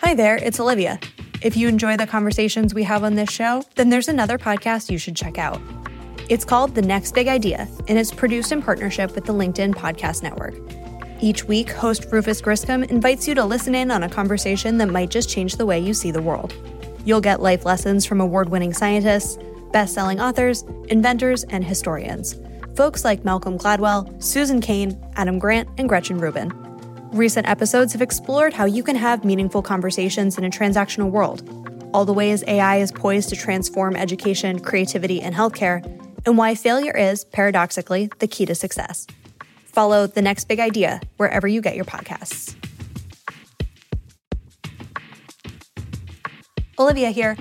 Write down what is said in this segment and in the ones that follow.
Hi there, it's Olivia. If you enjoy the conversations we have on this show, then there's another podcast you should check out. It's called The Next Big Idea, and it's produced in partnership with the LinkedIn Podcast Network. Each week, host Rufus Griscom invites you to listen in on a conversation that might just change the way you see the world. You'll get life lessons from award winning scientists, best selling authors, inventors, and historians. Folks like Malcolm Gladwell, Susan Cain, Adam Grant, and Gretchen Rubin. Recent episodes have explored how you can have meaningful conversations in a transactional world, all the ways AI is poised to transform education, creativity, and healthcare, and why failure is, paradoxically, the key to success. Follow the next big idea wherever you get your podcasts. Olivia here.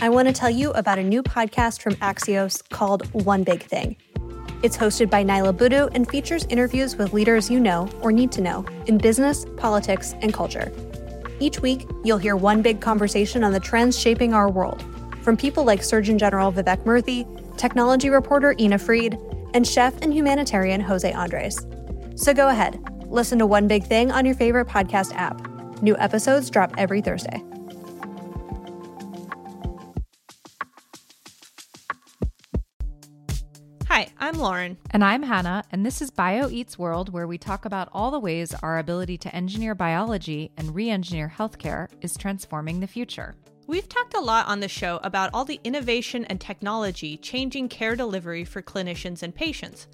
I want to tell you about a new podcast from Axios called One Big Thing. It's hosted by Niala Boodhoo and features interviews with leaders you know or need to know in business, politics, and culture. Each week, you'll hear one big conversation on the trends shaping our world, from people like Surgeon General Vivek Murthy, technology reporter Ina Fried, and chef and humanitarian Jose Andres. So go ahead, listen to One Big Thing on your favorite podcast app. New episodes drop every Thursday. I'm Lauren. And I'm Hanne, and this is Bio Eats World, where we talk about all the ways our ability to engineer biology and re engineer healthcare is transforming the future. We've talked a lot on the show about all the innovation and technology changing care delivery for clinicians and patients.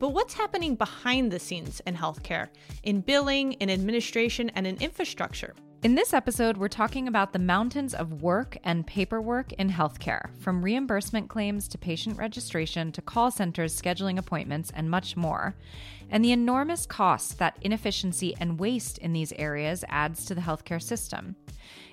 But what's happening behind the scenes in healthcare, in billing, in administration, and in infrastructure? In this episode, we're talking about the mountains of work and paperwork in healthcare, from reimbursement claims to patient registration to call centers scheduling appointments and much more, and the enormous costs that inefficiency and waste in these areas adds to the healthcare system.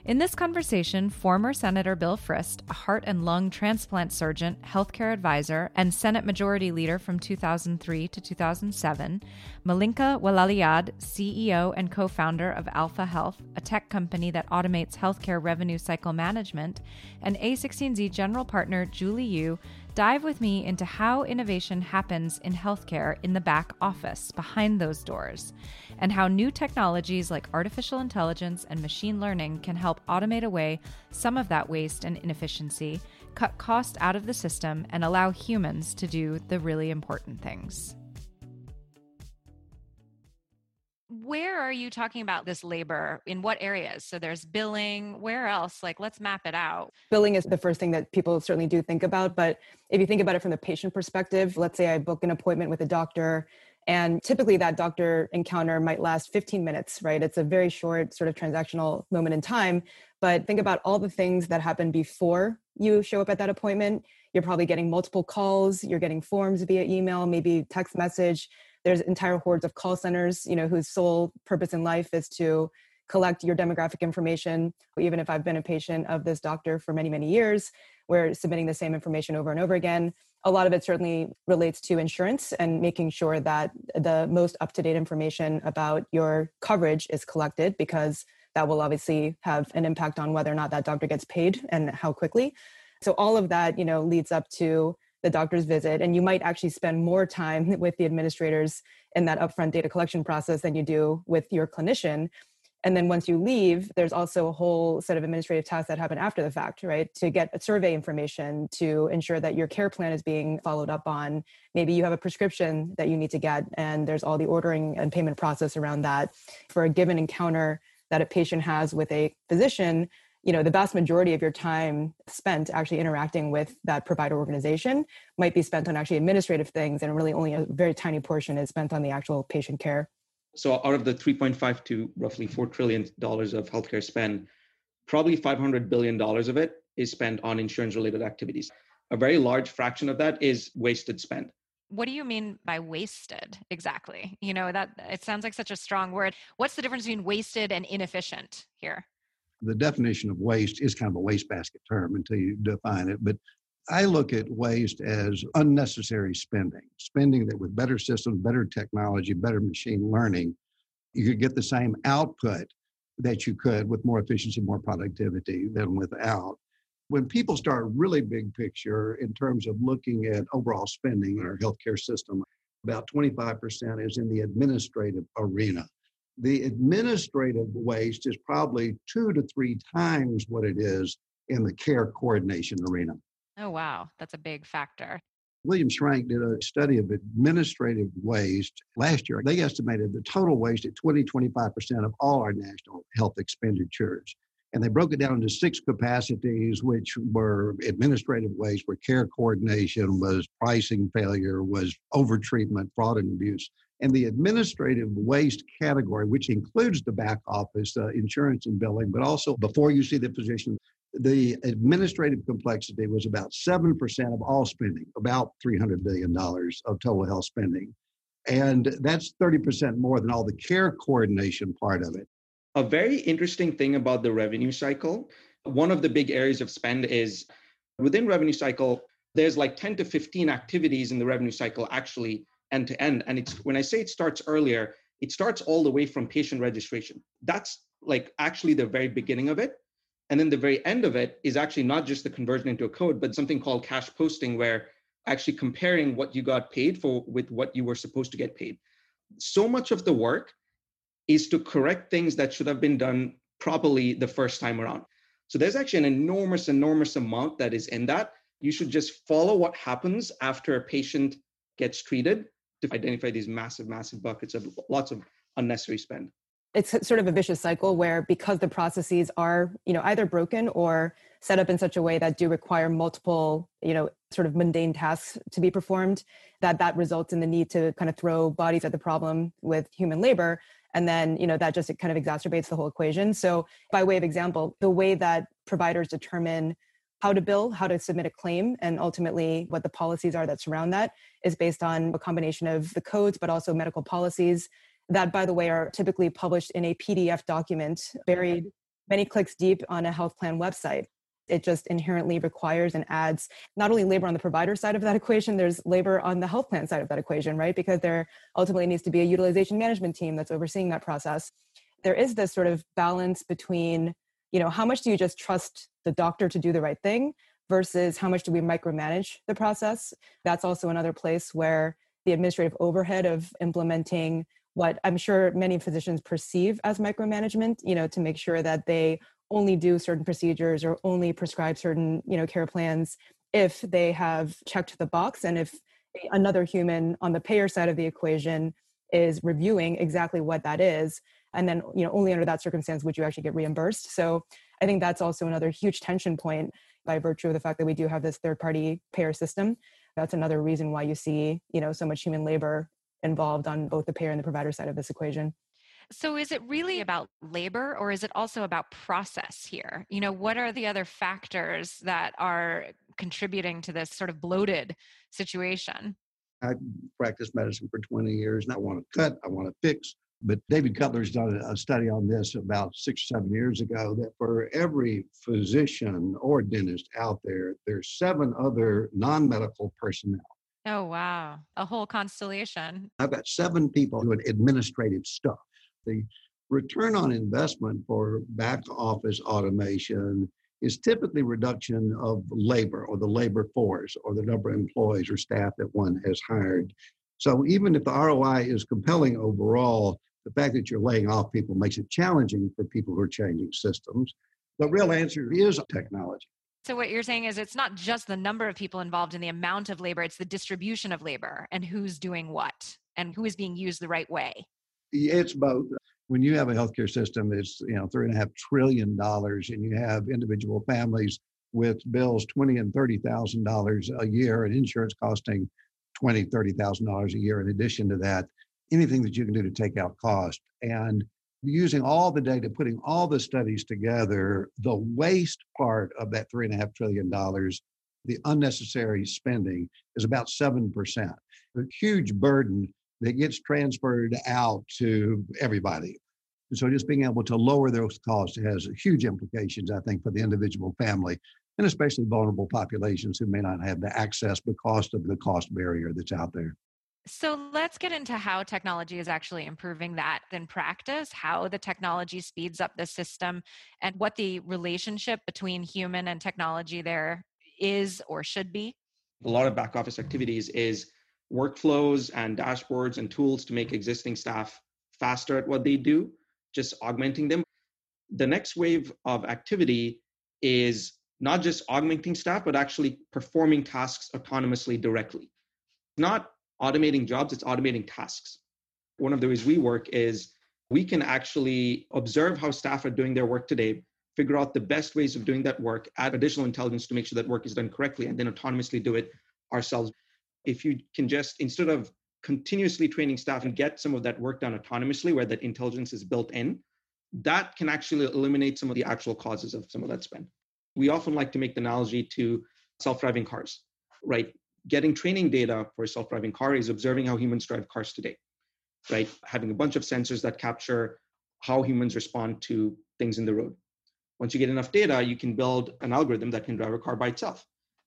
In this conversation, former Senator Bill Frist, a heart and lung transplant surgeon, healthcare advisor, and Senate Majority Leader from 2003 to 2007, Malinka Walaliyadde, CEO and co founder of Alpha Health, a tech company that automates healthcare revenue cycle management, and A16Z general partner Julie Yoo dive with me into how innovation happens in healthcare in the back office, behind those doors, and how new technologies like artificial intelligence and machine learning can help automate away some of that waste and inefficiency, cut cost out of the system, and allow humans to do the really important things. Where are you talking about this labor? In what areas? So there's billing where else? Like let's map it out. Billing is the first thing that people certainly do think about but if you think about it from the patient perspective let's say i book an appointment with a doctor and typically that doctor encounter might last 15 minutes right? It's a very short sort of transactional moment in time but think about all the things that happen before you show up at that appointment. You're probably getting multiple calls you're getting forms via email maybe text message there's entire hordes of call centers you know whose sole purpose in life is to collect your demographic information. Even if i've been a patient of this doctor for many many years we're submitting the same information over and over again. A lot of it certainly relates to insurance and making sure that the most up-to-date information about your coverage is collected because that will obviously have an impact on whether or not that doctor gets paid and how quickly. So all of that you know leads up to the doctor's visit and you might actually spend more time with the administrators in that upfront data collection process than you do with your clinician. And then once you leave there's also a whole set of administrative tasks that happen after the fact right? To get survey information to ensure that your care plan is being followed up on. Maybe you have a prescription that you need to get and there's all the ordering and payment process around that. For a given encounter that a patient has with a physician you know the vast majority of your time spent actually interacting with that provider organization might be spent on actually administrative things and really only a very tiny portion is spent on the actual patient care. So out of the 3.5 to roughly 4 trillion dollars of healthcare spend probably 500 billion dollars of it is spent on insurance related activities. A very large fraction of that is wasted spend. What do you mean by wasted exactly? You know that it sounds like such a strong word. What's the difference between wasted and inefficient here the definition of waste is kind of a wastebasket term until you define it. But I look at waste as unnecessary spending, spending that with better systems, better technology, better machine learning, you could get the same output that you could with more efficiency, more productivity than without. When people start really big picture in terms of looking at overall spending in our healthcare system, about 25% is in the administrative arena The administrative waste is probably two to three times what it is in the care coordination arena. Oh, wow. That's a big factor. William Shrank did a study of administrative waste last year. They estimated the total waste at 20 25% of all our national health expenditures. And they broke it down into six capacities, which were administrative waste, were care coordination, was pricing failure, was overtreatment, fraud and abuse. And the administrative waste category, which includes the back office, uh, insurance and billing, but also before you see the physician, the administrative complexity was about 7% of all spending, about $300 billion of total health spending. And that's 30% more than all the care coordination part of it. A very interesting thing about the revenue cycle, one of the big areas of spend is within revenue cycle, there's like 10 to 15 activities in the revenue cycle actually end to end. And it's when I say it starts earlier, it starts all the way from patient registration. That's like actually the very beginning of it. And then the very end of it is actually not just the conversion into a code, but something called cash posting, where actually comparing what you got paid for with what you were supposed to get paid. So much of the work is to correct things that should have been done properly the first time around. So there's actually an enormous, enormous amount that is in that. You should just follow what happens after a patient gets treated to identify these massive, massive buckets of lots of unnecessary spend. It's sort of a vicious cycle where because the processes are you know either broken or set up in such a way that do require multiple you know sort of mundane tasks to be performed that that results in the need to kind of throw bodies at the problem with human labor. And then you know that just kind of exacerbates the whole equation. So by way of example the way that providers determine how to bill, how to submit a claim, and ultimately what the policies are that surround that is based on a combination of the codes, but also medical policies that, by the way, are typically published in a PDF document buried many clicks deep on a health plan website. It just inherently requires and adds not only labor on the provider side of that equation, there's labor on the health plan side of that equation, right? Because there ultimately needs to be a utilization management team that's overseeing that process. There is this sort of balance between, you know, how much do you just trust the doctor to do the right thing versus how much do we micromanage the process? That's also another place where the administrative overhead of implementing what I'm sure many physicians perceive as micromanagement, you know, to make sure that they only do certain procedures or only prescribe certain, you know, care plans if they have checked the box and if another human on the payer side of the equation is reviewing exactly what that is and then you know only under that circumstance would you actually get reimbursed so i think that's also another huge tension point by virtue of the fact that we do have this third party payer system that's another reason why you see you know so much human labor involved on both the payer and the provider side of this equation. So is it really about labor or is it also about process here? You know, what are the other factors that are contributing to this sort of bloated situation? I practiced medicine for 20 years and I want to cut, I want to fix. But David Cutler's done a study on this about six or seven years ago that for every physician or dentist out there, there's seven other non medical personnel Oh, wow. A whole constellation. I've got seven people doing administrative stuff. The return on investment for back office automation is typically reduction of labor or the labor force or the number of employees or staff that one has hired. So even if the ROI is compelling overall, the fact that you're laying off people makes it challenging for people who are changing systems. The real answer is technology. So what you're saying is it's not just the number of people involved in the amount of labor, it's the distribution of labor and who's doing what and who is being used the right way. It's both. When you have a healthcare system, it's you know three and a half trillion dollars, and you have individual families with bills twenty and thirty thousand dollars a year, and insurance costing twenty, thirty thousand dollars a year. In addition to that, anything that you can do to take out cost, and using all the data, putting all the studies together, the waste part of that three and a half trillion dollars, the unnecessary spending is about 7%. A huge burden that gets transferred out to everybody. And so just being able to lower those costs has huge implications, I think, for the individual family and especially vulnerable populations who may not have the access because of the cost barrier that's out there. So let's get into how technology is actually improving that in practice, how the technology speeds up the system, and what the relationship between human and technology there is or should be. A lot of back office activities is workflows and dashboards and tools to make existing staff faster at what they do, just augmenting them. The next wave of activity is not just augmenting staff, but actually performing tasks autonomously directly. Not automating jobs, it's automating tasks. One of the ways we work is we can actually observe how staff are doing their work today, figure out the best ways of doing that work, add additional intelligence to make sure that work is done correctly, and then autonomously do it ourselves. If you can just, instead of continuously training staff and get some of that work done autonomously where that intelligence is built in, that can actually eliminate some of the actual causes of some of that spend. We often like to make the analogy to self driving cars, right? Getting training data for a self driving car is observing how humans drive cars today, right? Having a bunch of sensors that capture how humans respond to things in the road. Once you get enough data, you can build an algorithm that can drive a car by itself.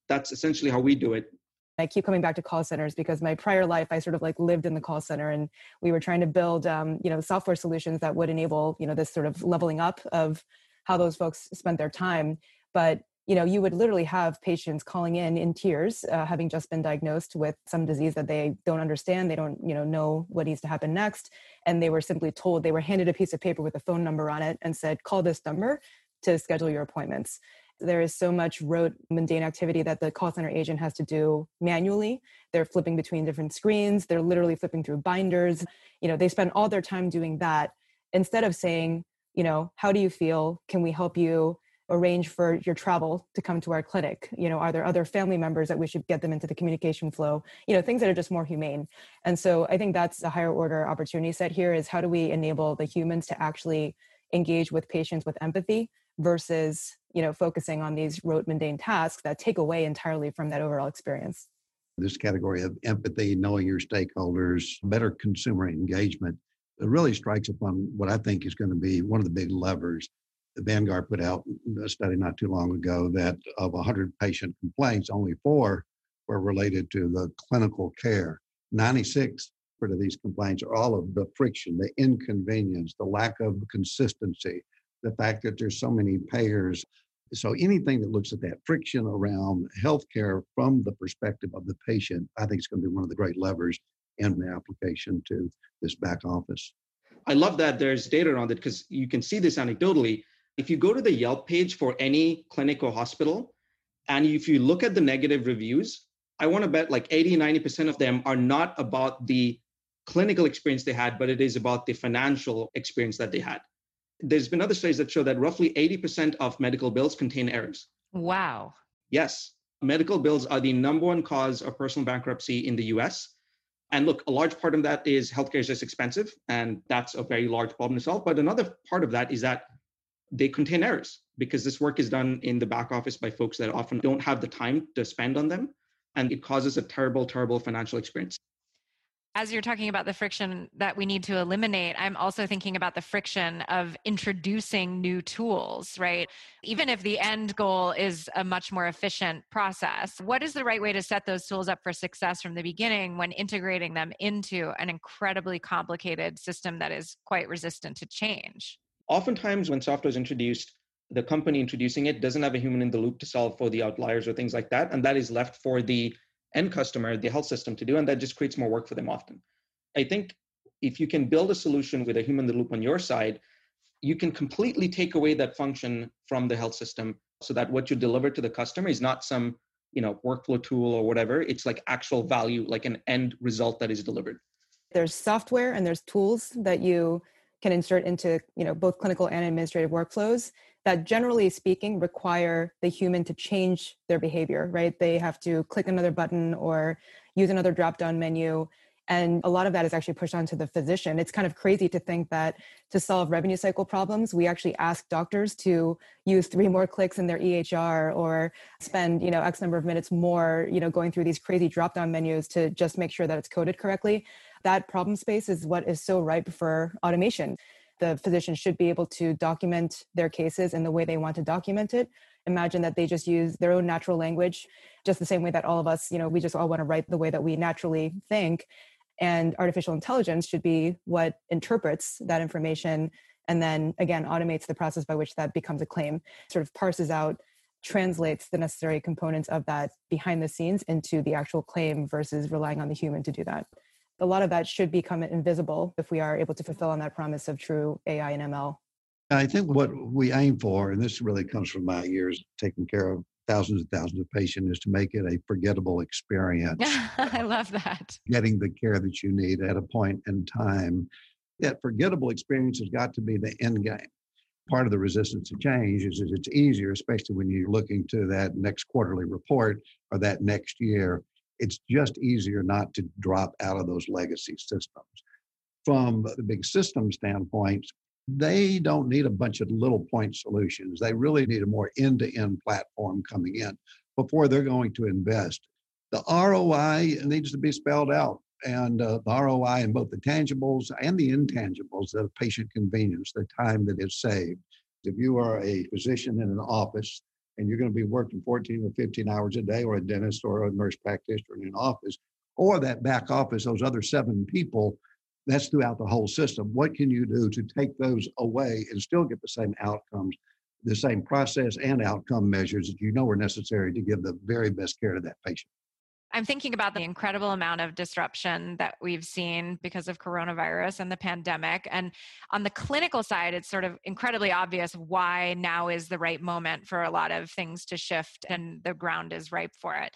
That's essentially how we do it I keep coming back to call centers because my prior life, I sort of like lived in the call center, and we were trying to build, um, you know, software solutions that would enable, you know, this sort of leveling up of how those folks spent their time. But you know, you would literally have patients calling in in tears, uh, having just been diagnosed with some disease that they don't understand. They don't, you know, know what needs to happen next, and they were simply told they were handed a piece of paper with a phone number on it and said, "Call this number to schedule your appointments." There is so much rote, mundane activity that the call center agent has to do manually. They're flipping between different screens. They're literally flipping through binders. You know, they spend all their time doing that instead of saying, you know, how do you feel? Can we help you? Arrange for your travel to come to our clinic? You know are there other family members that we should get them into the communication flow? You know things that are just more humane. And so i think that's a higher order opportunity set here is how do we enable the humans to actually engage with patients with empathy versus you know focusing on these rote mundane tasks that take away entirely from that overall experience? This category of empathy knowing your stakeholders better consumer engagement it really strikes upon what i think is going to be one of the big levers vanguard put out a study not too long ago that of 100 patient complaints only four were related to the clinical care 96 of these complaints are all of the friction the inconvenience the lack of consistency the fact that there's so many payers. So anything that looks at that friction around healthcare from the perspective of the patient, I think is going to be one of the great levers in the application to this back office. I love that there's data around it because you can see this anecdotally. If you go to the Yelp page for any clinic or hospital, and if you look at the negative reviews, I want to bet like 80, 90% of them are not about the clinical experience they had, but it is about the financial experience that they had. There's been other studies that show that roughly 80% of medical bills contain errors. Wow. Yes. Medical bills are the number one cause of personal bankruptcy in the US. And look, a large part of that is healthcare is just expensive, and that's a very large problem to solve. But another part of that is that they contain errors because this work is done in the back office by folks that often don't have the time to spend on them. And it causes a terrible, terrible financial experience as you're talking about the friction that we need to eliminate, I'm also thinking about the friction of introducing new tools, right? Even if the end goal is a much more efficient process, what is the right way to set those tools up for success from the beginning when integrating them into an incredibly complicated system that is quite resistant to change? Oftentimes, when software is introduced, the company introducing it doesn't have a human in the loop to solve for the outliers or things like that. And that is left for the end customer, the health system to do, and that just creates more work for them often. I think if you can build a solution with a human in the loop on your side, you can completely take away that function from the health system so that what you deliver to the customer is not some you know workflow tool or whatever it's like actual value like an end result that is delivered there's software and there's tools that you can insert into you know both clinical and administrative workflows that generally speaking require the human to change their behavior right? They have to click another button or use another drop down menu and a lot of that is actually pushed onto the physician. It's kind of crazy to think that to solve revenue cycle problems we actually ask doctors to use three more clicks in their ehr or spend you know x number of minutes more you know going through these crazy drop down menus to just make sure that it's coded correctly that problem space is what is so ripe for automation. The physician should be able to document their cases in the way they want to document it. Imagine that they just use their own natural language just the same way that all of us you know we just all want to write the way that we naturally think. And artificial intelligence should be what interprets that information and then again automates the process by which that becomes a claim sort of parses out translates the necessary components of that behind the scenes into the actual claim versus relying on the human to do that a lot of that should become invisible if we are able to fulfill on that promise of true AI and ML. I think what we aim for, and this really comes from my years taking care of thousands and thousands of patients, is to make it a forgettable experience. I love that. Getting the care that you need at a point in time. That forgettable experience has got to be the end game. Part of the resistance to change is that it's easier, especially when you're looking to that next quarterly report or that next year. It's just easier not to drop out of those legacy systems. From the big system standpoint, they don't need a bunch of little point solutions. They really need a more end to end platform coming in before they're going to invest. The ROI needs to be spelled out, and uh, the ROI in both the tangibles and the intangibles, the patient convenience, the time that is saved. If you are a physician in an office and you're going to be working 14 or 15 hours a day, or a dentist or a nurse practitioner in an office, or that back office, those other seven people, that's throughout the whole system. What can you do to take those away and still get the same outcomes, the same process and outcome measures that you know are necessary to give the very best care to that patient? I'm thinking about the incredible amount of disruption that we've seen because of coronavirus and the pandemic. And on the clinical side, it's sort of incredibly obvious why now is the right moment for a lot of things to shift and the ground is ripe for it.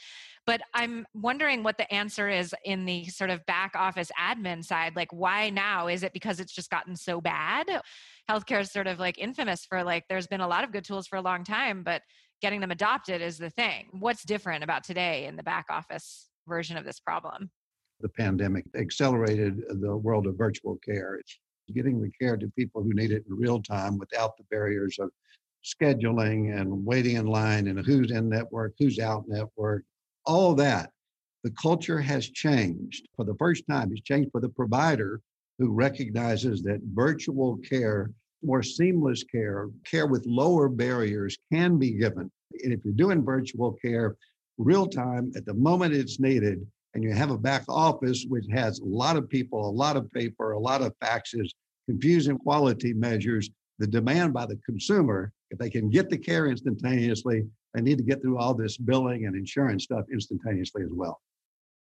But I'm wondering what the answer is in the sort of back office admin side. Like, why now? Is it because it's just gotten so bad? Healthcare is sort of like infamous for like, there's been a lot of good tools for a long time, but getting them adopted is the thing. What's different about today in the back office version of this problem? The pandemic accelerated the world of virtual care. It's getting the care to people who need it in real time without the barriers of scheduling and waiting in line and who's in network, who's out network, all that. The culture has changed for the first time. It's changed for the provider who recognizes that virtual care more seamless care, care with lower barriers can be given. And if you're doing virtual care real time at the moment it's needed, and you have a back office which has a lot of people, a lot of paper, a lot of faxes, confusing quality measures, the demand by the consumer, if they can get the care instantaneously, they need to get through all this billing and insurance stuff instantaneously as well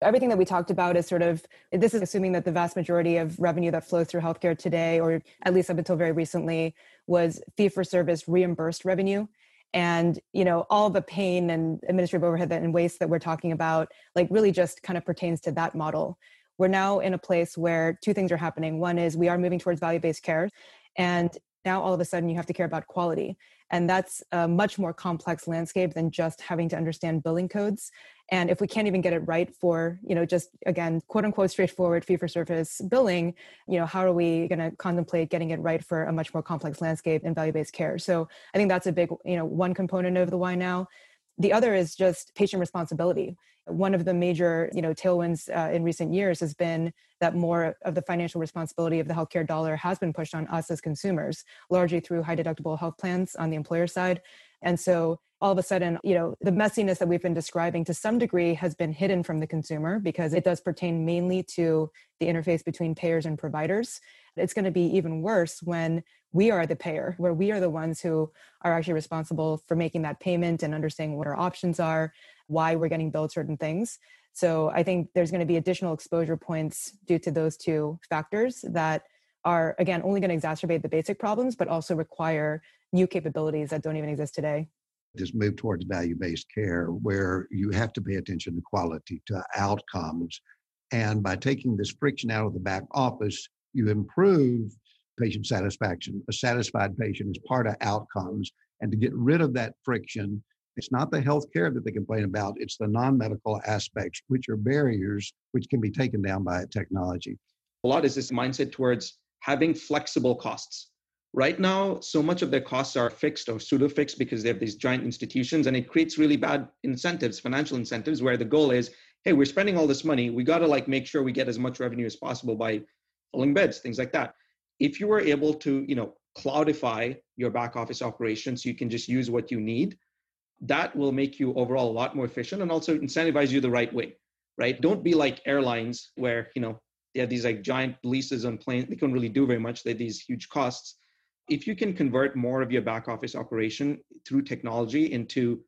everything that we talked about is sort of this is assuming that the vast majority of revenue that flows through healthcare today or at least up until very recently was fee for service reimbursed revenue. And you know all the pain and administrative overhead and waste that we're talking about like really just kind of pertains to that model. We're now in a place where two things are happening. One is we are moving towards value based care and now all of a sudden you have to care about quality and that's a much more complex landscape than just having to understand billing codes. And if we can't even get it right for you know just again quote unquote straightforward fee for service billing you know how are we going to contemplate getting it right for a much more complex landscape in value based care? So i think that's a big you know one component of the why now. The other is just patient responsibility one of the major you know tailwinds uh, in recent years has been that more of the financial responsibility of the healthcare dollar has been pushed on us as consumers largely through high deductible health plans on the employer side and so all of a sudden, you know, the messiness that we've been describing to some degree has been hidden from the consumer because it does pertain mainly to the interface between payers and providers. It's going to be even worse when we are the payer, where we are the ones who are actually responsible for making that payment and understanding what our options are, why we're getting billed certain things. So I think there's going to be additional exposure points due to those two factors that are, again, only going to exacerbate the basic problems, but also require new capabilities that don't even exist today this move towards value based care where you have to pay attention to quality, to outcomes. And by taking this friction out of the back office, you improve patient satisfaction. A satisfied patient is part of outcomes. And to get rid of that friction, it's not the health care that they complain about, it's the non medical aspects, which are barriers which can be taken down by technology. A lot is this mindset towards having flexible costs Right now, so much of their costs are fixed or pseudo fixed because they have these giant institutions, and it creates really bad incentives, financial incentives, where the goal is, hey, we're spending all this money. We got to like make sure we get as much revenue as possible by filling beds, things like that. If you were able to, you know, cloudify your back office operations, you can just use what you need. That will make you overall a lot more efficient and also incentivize you the right way, right? Don't be like airlines where you know they have these like giant leases on planes. They can't really do very much. They have these huge costs if you can convert more of your back office operation through technology into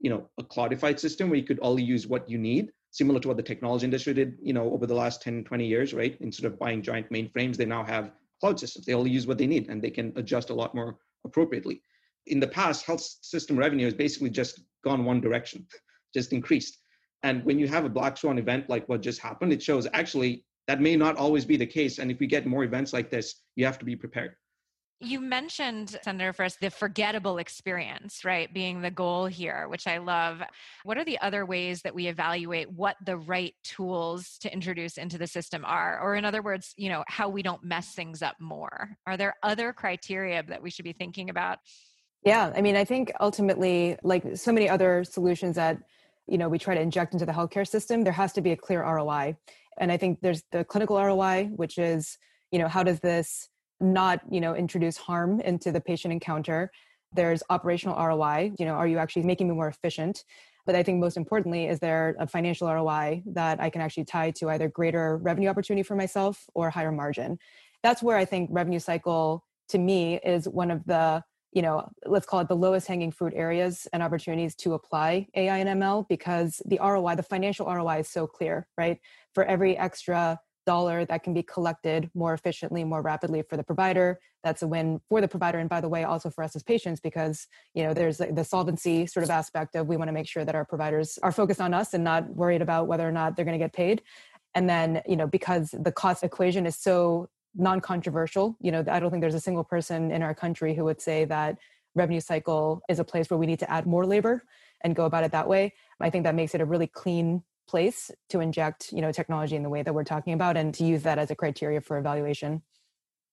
you know a cloudified system where you could only use what you need similar to what the technology industry did, you know, over the last 10, 20 years, right? Instead of buying giant mainframes, they now have cloud systems. They only use what they need and they can adjust a lot more appropriately. In the past, health system revenue has basically just gone one direction, just increased. And when you have a black swan event like what just happened, it shows actually that may not always be the case. And if we get more events like this, you have to be prepared. You mentioned, Senator Frist, the forgettable experience, right, being the goal here, which I love. What are the other ways that we evaluate what the right tools to introduce into the system are? Or, in other words, you know, how we don't mess things up more? Are there other criteria that we should be thinking about? Yeah, I mean, I think ultimately, like so many other solutions that you know we try to inject into the healthcare system, there has to be a clear ROI. And I think there's the clinical ROI, which is, you know, how does this not, you know, introduce harm into the patient encounter? There's operational ROI, you know, are you actually making me more efficient? But I think most importantly, is there a financial ROI that I can actually tie to either greater revenue opportunity for myself or higher margin? That's where I think revenue cycle to me is one of the you know let's call it the lowest hanging fruit areas and opportunities to apply ai and ml because the roi the financial roi is so clear right for every extra dollar that can be collected more efficiently more rapidly for the provider. That's a win for the provider and by the way also for us as patients because you know there's the solvency sort of aspect of we want to make sure that our providers are focused on us and not worried about whether or not they're going to get paid. And then you know because the cost equation is so non-controversial you know i don't think there's a single person in our country who would say that revenue cycle is a place where we need to add more labor and go about it that way. I think that makes it a really clean place to inject you know technology in the way that we're talking about and to use that as a criteria for evaluation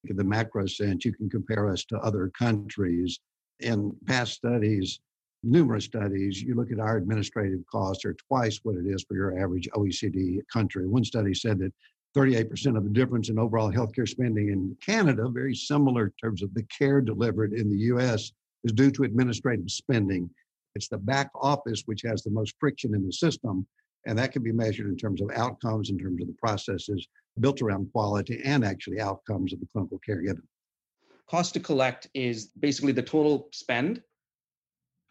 in the macro sense you can compare us to other countries in past studies numerous studies you look at our administrative costs are twice what it is for your average oecd country one study said that 38% of the difference in overall healthcare spending in Canada, very similar in terms of the care delivered in the US, is due to administrative spending. It's the back office which has the most friction in the system. And that can be measured in terms of outcomes, in terms of the processes built around quality and actually outcomes of the clinical care given. Cost to collect is basically the total spend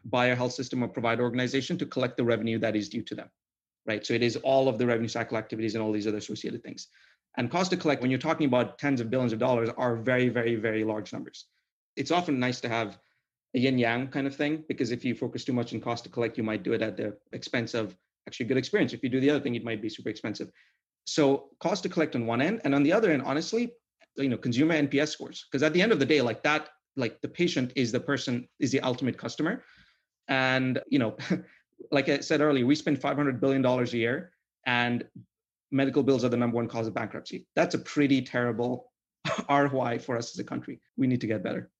by a health system or provider organization to collect the revenue that is due to them, right? So it is all of the revenue cycle activities and all these other associated things. And cost to collect, when you're talking about tens of billions of dollars, are very, very, very large numbers. It's often nice to have a yin yang kind of thing because if you focus too much on cost to collect, you might do it at the expense of actually a good experience. If you do the other thing, it might be super expensive. So cost to collect on one end, and on the other end, honestly, you know, consumer NPS scores. Because at the end of the day, like that, like the patient is the person is the ultimate customer, and you know, like I said earlier, we spend 500 billion dollars a year, and medical bills are the number one cause of bankruptcy. That's a pretty terrible ROI for us as a country. We need to get better.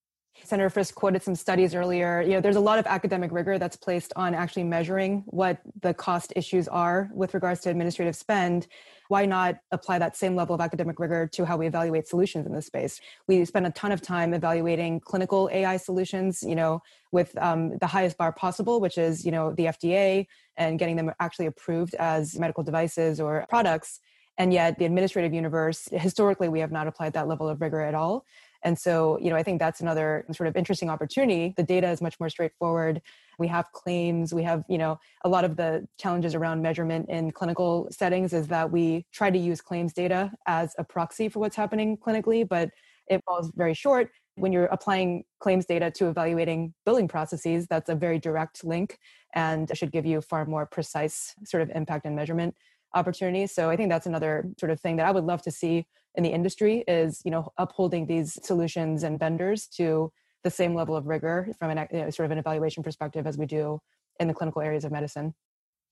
Senator Frist quoted some studies earlier. You know, there's a lot of academic rigor that's placed on actually measuring what the cost issues are with regards to administrative spend. Why not apply that same level of academic rigor to how we evaluate solutions in this space? We spend a ton of time evaluating clinical AI solutions, you know, with um, the highest bar possible, which is, you know, the FDA and getting them actually approved as medical devices or products. And yet, the administrative universe, historically, we have not applied that level of rigor at all. And so, you know, I think that's another sort of interesting opportunity. The data is much more straightforward. We have claims. We have, you know, a lot of the challenges around measurement in clinical settings is that we try to use claims data as a proxy for what's happening clinically, but it falls very short. When you're applying claims data to evaluating billing processes, that's a very direct link and should give you far more precise sort of impact and measurement opportunities. So I think that's another sort of thing that I would love to see in the industry is you know upholding these solutions and vendors to the same level of rigor from an you know, sort of an evaluation perspective as we do in the clinical areas of medicine.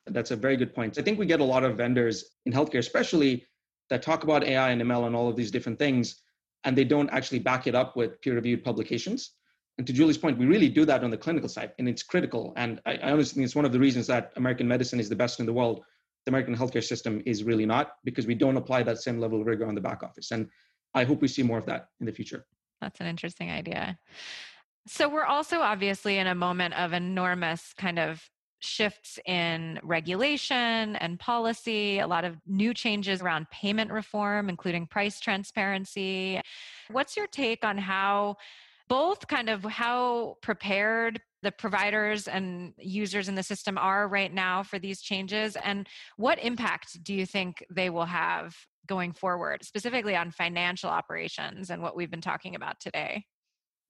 That's a very good point. I think we get a lot of vendors in healthcare, especially that talk about AI and ML and all of these different things, and they don't actually back it up with peer-reviewed publications. And to Julie's point, we really do that on the clinical side, and it's critical. And I, I honestly think it's one of the reasons that American medicine is the best in the world the American healthcare system is really not because we don't apply that same level of rigor on the back office. And I hope we see more of that in the future. That's an interesting idea. So we're also obviously in a moment of enormous kind of shifts in regulation and policy, a lot of new changes around payment reform, including price transparency. What's your take on how both kind of how prepared the providers and users in the system are right now for these changes? And what impact do you think they will have going forward, specifically on financial operations and what we've been talking about today?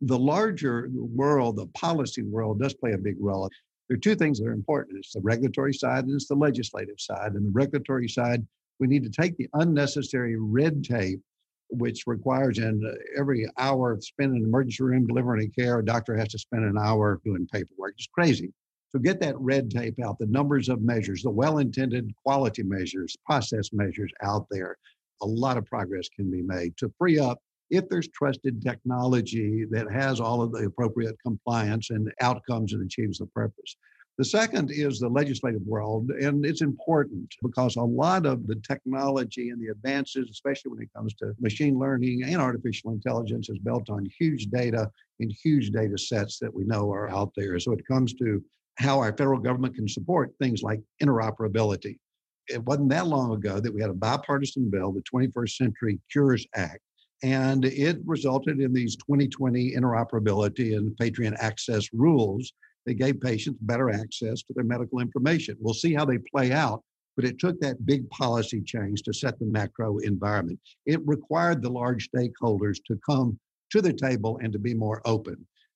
The larger world, the policy world, does play a big role. There are two things that are important it's the regulatory side and it's the legislative side. And the regulatory side, we need to take the unnecessary red tape which requires in uh, every hour spent in emergency room delivering care, a doctor has to spend an hour doing paperwork. It's crazy. So get that red tape out, the numbers of measures, the well intended quality measures, process measures out there. A lot of progress can be made to free up if there's trusted technology that has all of the appropriate compliance and outcomes and achieves the purpose. The second is the legislative world, and it's important because a lot of the technology and the advances, especially when it comes to machine learning and artificial intelligence, is built on huge data and huge data sets that we know are out there. So it comes to how our federal government can support things like interoperability. It wasn't that long ago that we had a bipartisan bill, the 21st Century Cures Act, and it resulted in these 2020 interoperability and patient access rules they gave patients better access to their medical information. We'll see how they play out, but it took that big policy change to set the macro environment. It required the large stakeholders to come to the table and to be more open.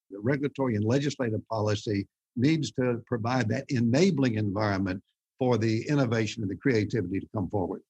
The regulatory and legislative policy needs to provide that enabling environment for the innovation and the creativity to come forward.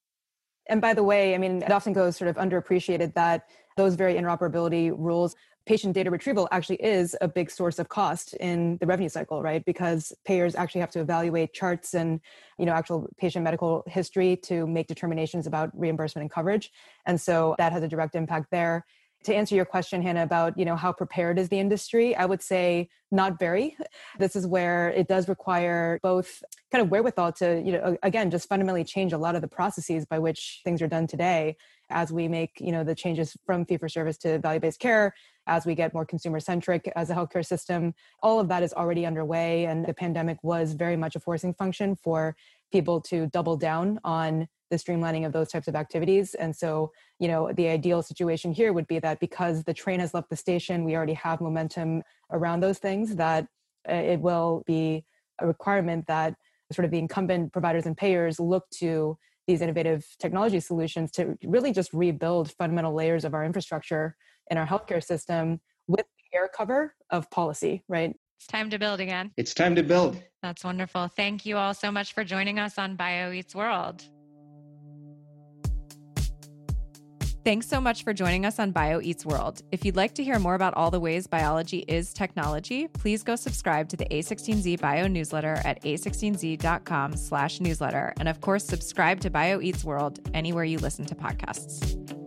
And by the way, I mean, it often goes sort of underappreciated that those very interoperability rules, patient data retrieval actually is a big source of cost in the revenue cycle, right? Because payers actually have to evaluate charts and, you know, actual patient medical history to make determinations about reimbursement and coverage. And so that has a direct impact there to answer your question Hanne about you know how prepared is the industry i would say not very this is where it does require both kind of wherewithal to you know again just fundamentally change a lot of the processes by which things are done today as we make you know the changes from fee for service to value based care as we get more consumer centric as a healthcare system all of that is already underway and the pandemic was very much a forcing function for people to double down on the streamlining of those types of activities. And so, you know, the ideal situation here would be that because the train has left the station, we already have momentum around those things, that uh, it will be a requirement that sort of the incumbent providers and payers look to these innovative technology solutions to really just rebuild fundamental layers of our infrastructure in our healthcare system with the air cover of policy, right? It's time to build again. It's time to build. That's wonderful. Thank you all so much for joining us on BioEats World. Thanks so much for joining us on Bio Eats World. If you'd like to hear more about all the ways biology is technology, please go subscribe to the A16Z Bio newsletter at a16z.com slash newsletter. And of course, subscribe to Bio Eats World anywhere you listen to podcasts.